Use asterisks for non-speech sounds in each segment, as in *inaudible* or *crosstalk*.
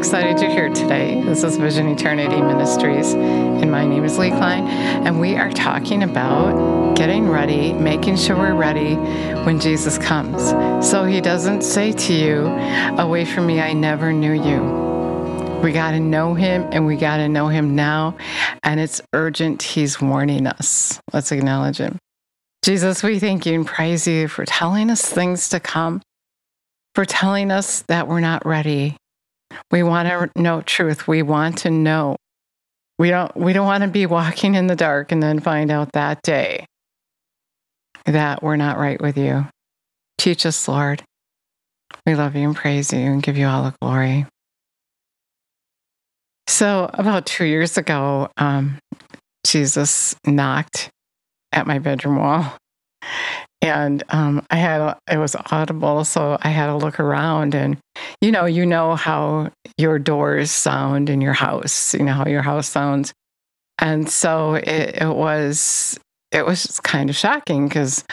excited you're here today. This is Vision Eternity Ministries, and my name is Lee Klein, and we are talking about getting ready, making sure we're ready when Jesus comes. So he doesn't say to you, Away from me, I never knew you. We got to know him, and we got to know him now, and it's urgent. He's warning us. Let's acknowledge him. Jesus, we thank you and praise you for telling us things to come, for telling us that we're not ready we want to know truth. We want to know. We don't we don't want to be walking in the dark and then find out that day that we're not right with you. Teach us, Lord. We love you and praise you and give you all the glory. So, about two years ago, um, Jesus knocked at my bedroom wall and um, I had a, it was audible, so I had to look around, and you know, you know how your doors sound in your house, you know how your house sounds, and so it, it was it was kind of shocking because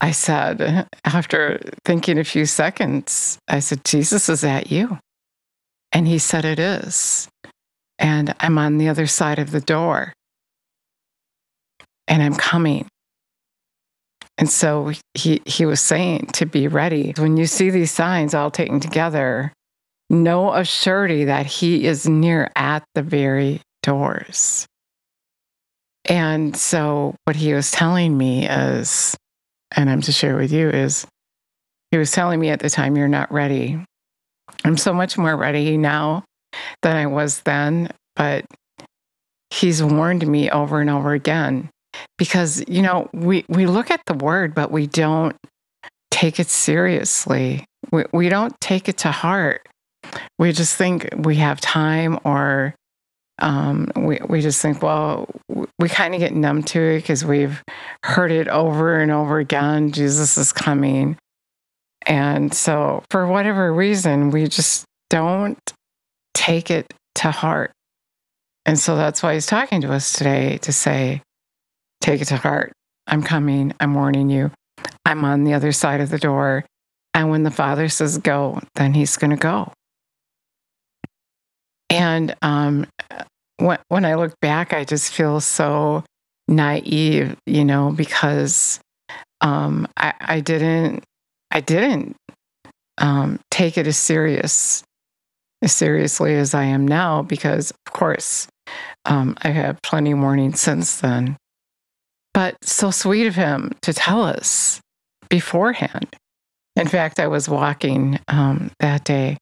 I said *laughs* after thinking a few seconds, I said, "Jesus, is that you?" And he said, "It is," and I'm on the other side of the door, and I'm coming. And so he, he was saying to be ready. When you see these signs all taken together, know of surety that he is near at the very doors. And so what he was telling me is, and I'm to share with you, is he was telling me at the time, you're not ready. I'm so much more ready now than I was then, but he's warned me over and over again because you know we we look at the word but we don't take it seriously. We, we don't take it to heart. We just think we have time or um, we, we just think well we kind of get numb to it because we've heard it over and over again jesus is coming. And so for whatever reason we just don't take it to heart. And so that's why he's talking to us today to say Take it to heart. I'm coming. I'm warning you. I'm on the other side of the door. And when the Father says go, then he's going to go. And um, when, when I look back, I just feel so naive, you know, because um, I, I didn't, I didn't um, take it as serious, as seriously as I am now, because of course, um, I've had plenty of warnings since then. But so sweet of him to tell us beforehand. In fact, I was walking um, that day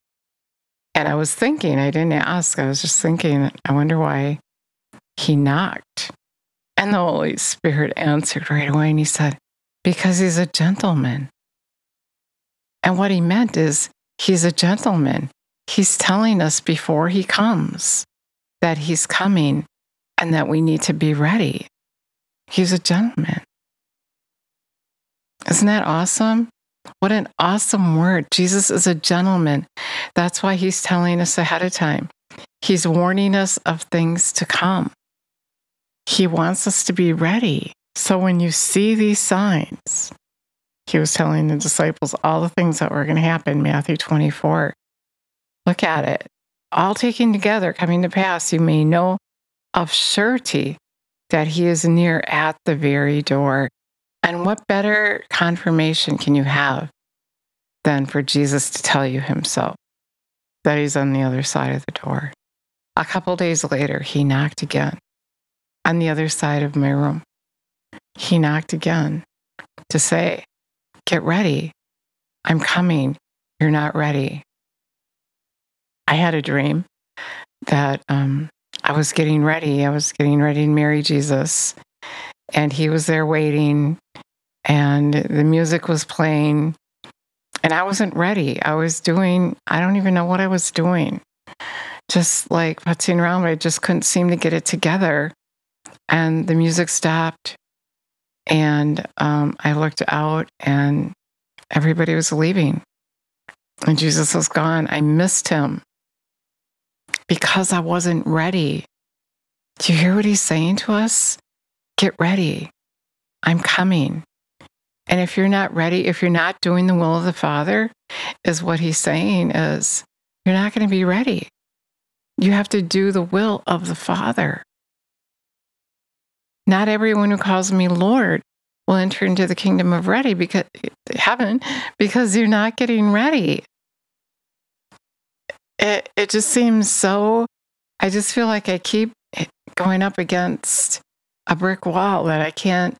and I was thinking, I didn't ask, I was just thinking, I wonder why he knocked. And the Holy Spirit answered right away and he said, Because he's a gentleman. And what he meant is, he's a gentleman. He's telling us before he comes that he's coming and that we need to be ready. He's a gentleman. Isn't that awesome? What an awesome word. Jesus is a gentleman. That's why he's telling us ahead of time. He's warning us of things to come. He wants us to be ready. So when you see these signs, he was telling the disciples all the things that were going to happen, Matthew 24. Look at it. All taken together, coming to pass, you may know of surety that he is near at the very door. And what better confirmation can you have than for Jesus to tell you himself that he's on the other side of the door? A couple days later, he knocked again on the other side of my room. He knocked again to say, Get ready. I'm coming. You're not ready. I had a dream that um, I was getting ready. I was getting ready to marry Jesus. And he was there waiting, and the music was playing. And I wasn't ready. I was doing, I don't even know what I was doing. Just like putzing around, but I just couldn't seem to get it together. And the music stopped. And um, I looked out, and everybody was leaving. And Jesus was gone. I missed him because I wasn't ready. Do you hear what he's saying to us? Get ready. I'm coming. And if you're not ready, if you're not doing the will of the Father, is what he's saying is you're not going to be ready. You have to do the will of the Father. Not everyone who calls me Lord will enter into the kingdom of ready because heaven because you're not getting ready. It it just seems so I just feel like I keep going up against a brick wall that I can't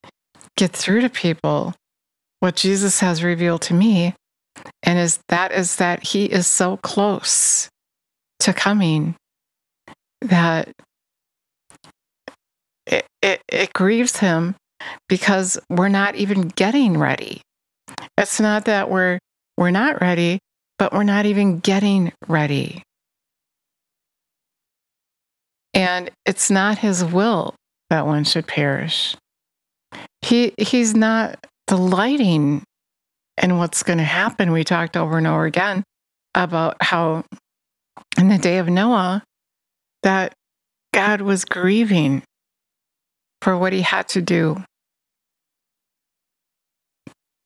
get through to people what Jesus has revealed to me and is that is that he is so close to coming that it, it, it grieves him because we're not even getting ready. It's not that we're we're not ready, but we're not even getting ready. And it's not his will that one should perish. He he's not delighting in what's going to happen. We talked over and over again about how in the day of Noah that God was grieving for what he had to do.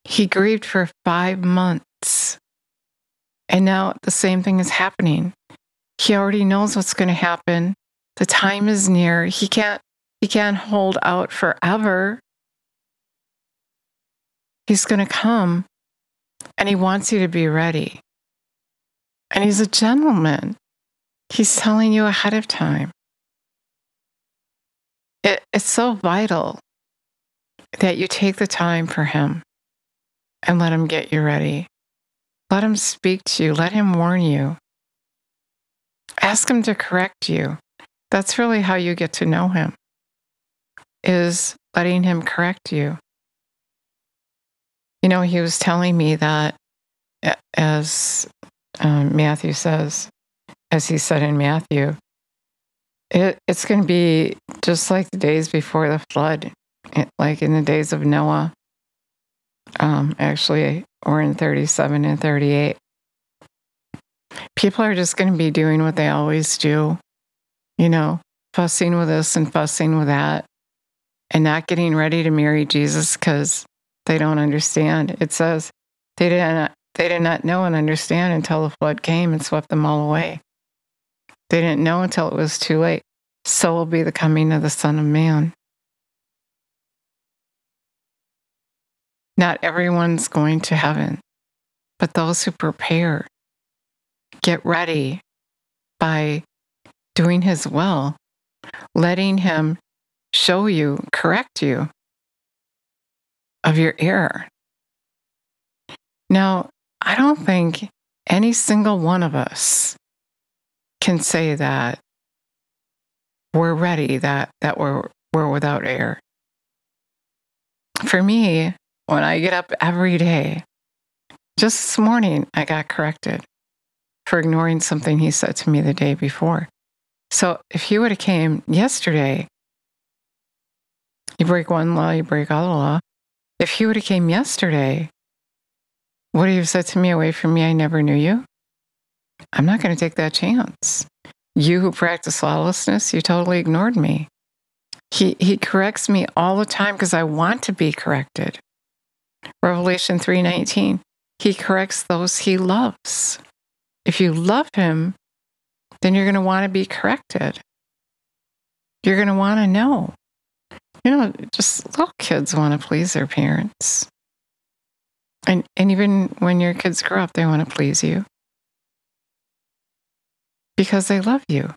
He grieved for five months. And now the same thing is happening. He already knows what's going to happen. The time is near. He can't he can't hold out forever. He's going to come and he wants you to be ready. And he's a gentleman. He's telling you ahead of time. It, it's so vital that you take the time for him and let him get you ready. Let him speak to you, let him warn you. Ask him to correct you. That's really how you get to know him. Is letting him correct you. You know, he was telling me that as um, Matthew says, as he said in Matthew, it, it's going to be just like the days before the flood, it, like in the days of Noah. Um, actually, or in 37 and 38. People are just going to be doing what they always do, you know, fussing with this and fussing with that, and not getting ready to marry Jesus because they don't understand. It says they did not they did not know and understand until the flood came and swept them all away. They didn't know until it was too late. So will be the coming of the Son of Man. Not everyone's going to heaven, but those who prepare, get ready by doing His will, letting Him show you, correct you of your error. Now, I don't think any single one of us can say that we're ready, that, that we're, we're without error. For me, when I get up every day, just this morning, I got corrected for ignoring something he said to me the day before. So if he would have came yesterday, you break one law, you break all the law. If he would have came yesterday, would he have said to me, away from me, I never knew you? I'm not going to take that chance. You who practice lawlessness, you totally ignored me. He, he corrects me all the time because I want to be corrected. Revelation 3:19. He corrects those he loves. If you love him, then you're going to want to be corrected. You're going to want to know. You know, just little kids want to please their parents. And, and even when your kids grow up, they want to please you because they love you.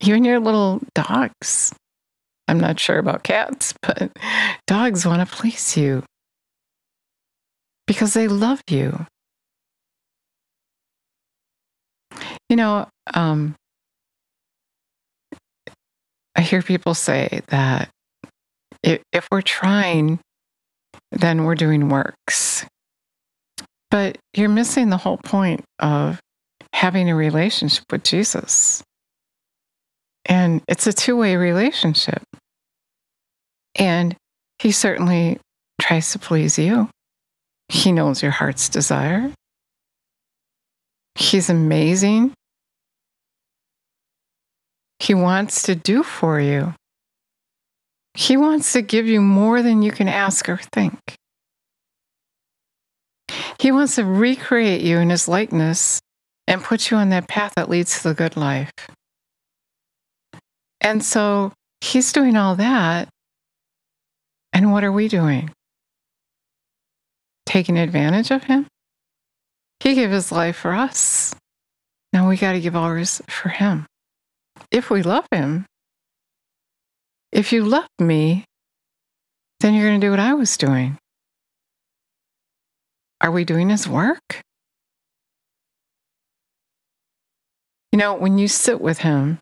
Even your little dogs. I'm not sure about cats, *laughs* but dogs want to please you because they love you. You know, um, I hear people say that if, if we're trying, then we're doing works. But you're missing the whole point of having a relationship with Jesus. And it's a two way relationship. And he certainly tries to please you. He knows your heart's desire. He's amazing. He wants to do for you. He wants to give you more than you can ask or think. He wants to recreate you in his likeness and put you on that path that leads to the good life. And so he's doing all that. And what are we doing? Taking advantage of him? He gave his life for us. Now we got to give ours for him. If we love him, if you love me, then you're going to do what I was doing. Are we doing his work? You know, when you sit with him,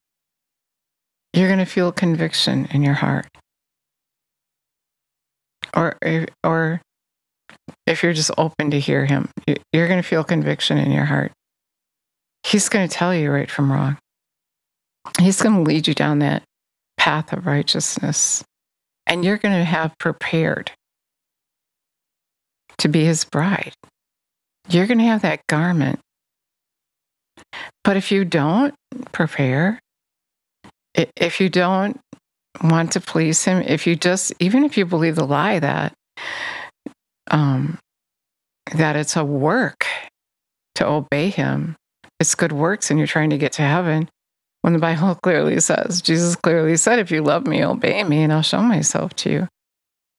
you're going to feel conviction in your heart. Or, or if you're just open to hear him, you're going to feel conviction in your heart. He's going to tell you right from wrong. He's going to lead you down that path of righteousness. And you're going to have prepared to be his bride. You're going to have that garment. But if you don't prepare, if you don't want to please him, if you just, even if you believe the lie that, um, that it's a work to obey him, it's good works and you're trying to get to heaven, when the Bible *laughs* clearly says, Jesus clearly said, if you love me, obey me, and I'll show myself to you.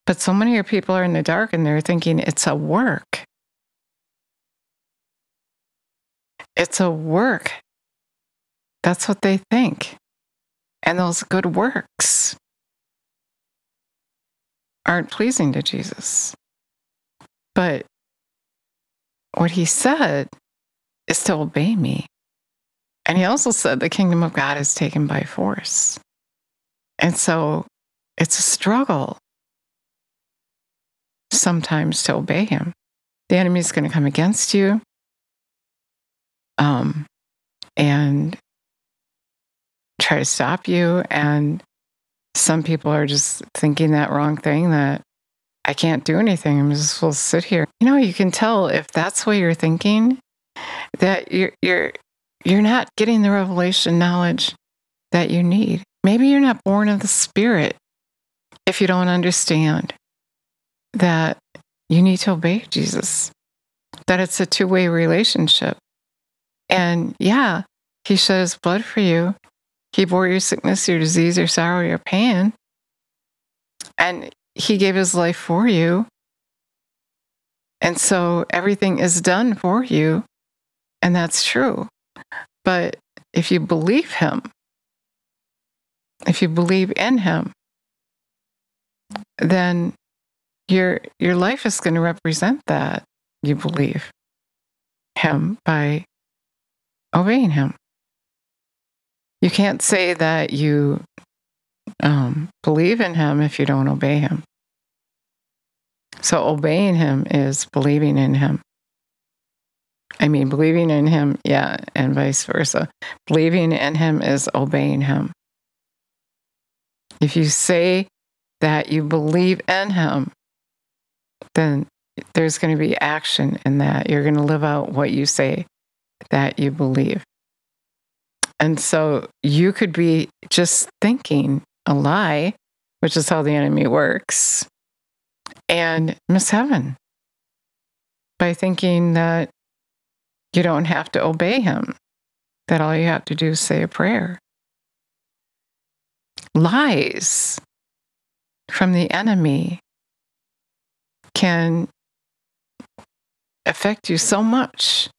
But so many of your people are in the dark and they're thinking it's a work. It's a work. That's what they think. And those good works aren't pleasing to Jesus. But what he said is to obey me. And he also said the kingdom of God is taken by force. And so it's a struggle sometimes to obey him. The enemy is going to come against you. Um, and try to stop you. And some people are just thinking that wrong thing that I can't do anything. I'm just to sit here. You know, you can tell if that's what you're thinking, that you're you're you're not getting the revelation knowledge that you need. Maybe you're not born of the spirit if you don't understand that you need to obey Jesus, that it's a two way relationship. And yeah, he shed his blood for you. He bore your sickness, your disease, your sorrow, your pain. And he gave his life for you. And so everything is done for you. And that's true. But if you believe him, if you believe in him, then your your life is going to represent that you believe him by obeying him. You can't say that you um, believe in him if you don't obey him. So obeying him is believing in him. I mean, believing in him, yeah, and vice versa. Believing in him is obeying him. If you say that you believe in him, then there's going to be action in that. You're going to live out what you say that you believe. And so you could be just thinking a lie, which is how the enemy works, and miss heaven by thinking that you don't have to obey him, that all you have to do is say a prayer. Lies from the enemy can affect you so much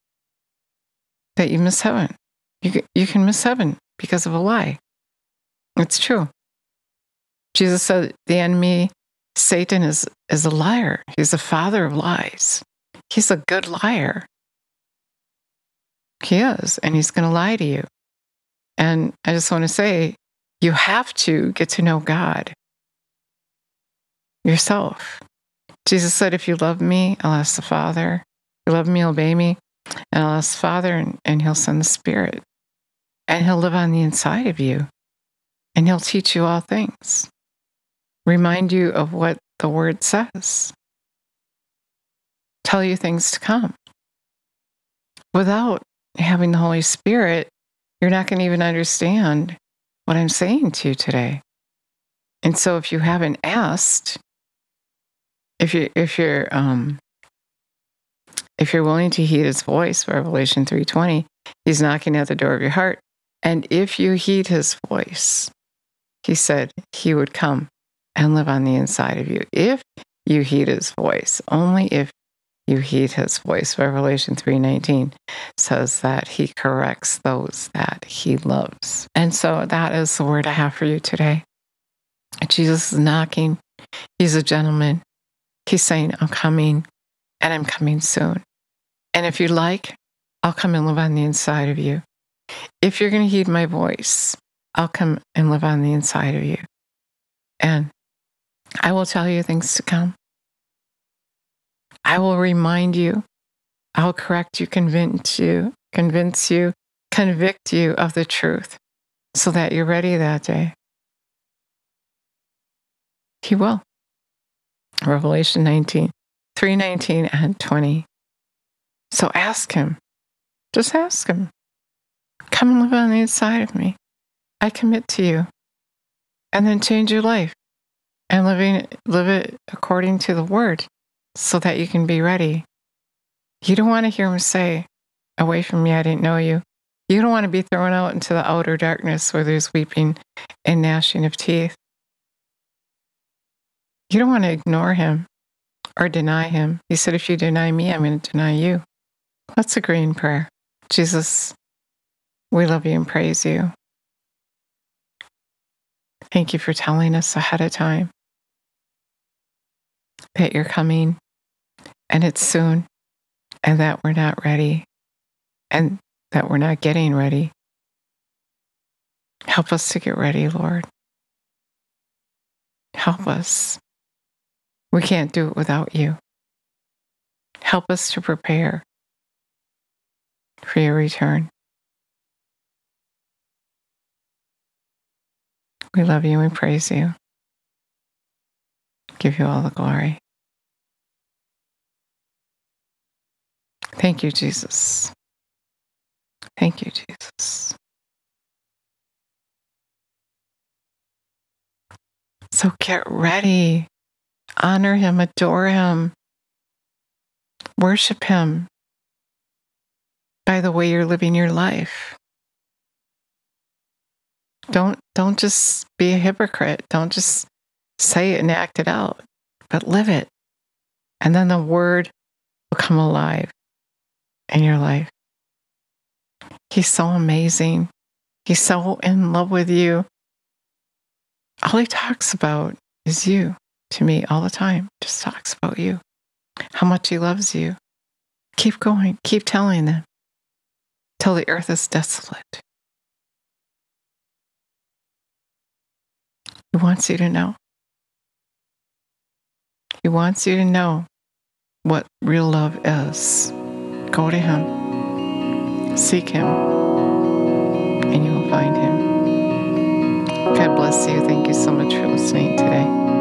that you miss heaven. You, you can miss heaven because of a lie. It's true. Jesus said the enemy, Satan, is, is a liar. He's the father of lies. He's a good liar. He is, and he's going to lie to you. And I just want to say, you have to get to know God yourself. Jesus said, If you love me, I'll ask the Father. If you love me, obey me. And I'll ask Father, and, and He'll send the Spirit. And He'll live on the inside of you. And He'll teach you all things, remind you of what the Word says, tell you things to come. Without having the Holy Spirit, you're not going to even understand what I'm saying to you today. And so if you haven't asked, if you if you're um if you're willing to heed his voice, Revelation 3:20, he's knocking at the door of your heart. And if you heed his voice, he said he would come and live on the inside of you. If you heed his voice, only if you heed his voice. Revelation 3:19 says that he corrects those that he loves. And so that is the word I have for you today. Jesus is knocking. He's a gentleman. He's saying, I'm coming and I'm coming soon. And if you like, I'll come and live on the inside of you. If you're going to heed my voice, I'll come and live on the inside of you. And I will tell you things to come. I will remind you. I'll correct you, convince you, convince you, convict you of the truth so that you're ready that day. He will. Revelation 19, 319 and 20. So ask him. Just ask him. Come and live on the inside of me. I commit to you. And then change your life and living live it according to the word so that you can be ready. You don't want to hear him say, Away from me, I didn't know you. You don't want to be thrown out into the outer darkness where there's weeping and gnashing of teeth. You don't want to ignore him or deny him. He said, If you deny me, I'm going to deny you. Let's agree in prayer. Jesus, we love you and praise you. Thank you for telling us ahead of time that you're coming and it's soon and that we're not ready and that we're not getting ready. Help us to get ready, Lord. Help us. We can't do it without you. Help us to prepare for your return. We love you and praise you. Give you all the glory. Thank you, Jesus. Thank you, Jesus. So get ready. Honor him, adore him, worship him by the way you're living your life. Don't don't just be a hypocrite. Don't just say it and act it out, but live it. And then the word will come alive in your life. He's so amazing. He's so in love with you. All he talks about is you to me all the time. Just talks about you, how much he loves you. Keep going, keep telling them till the earth is desolate. He wants you to know. He wants you to know what real love is. Go to Him, seek Him, and you will find Him. God bless you. Thank you so much for listening today.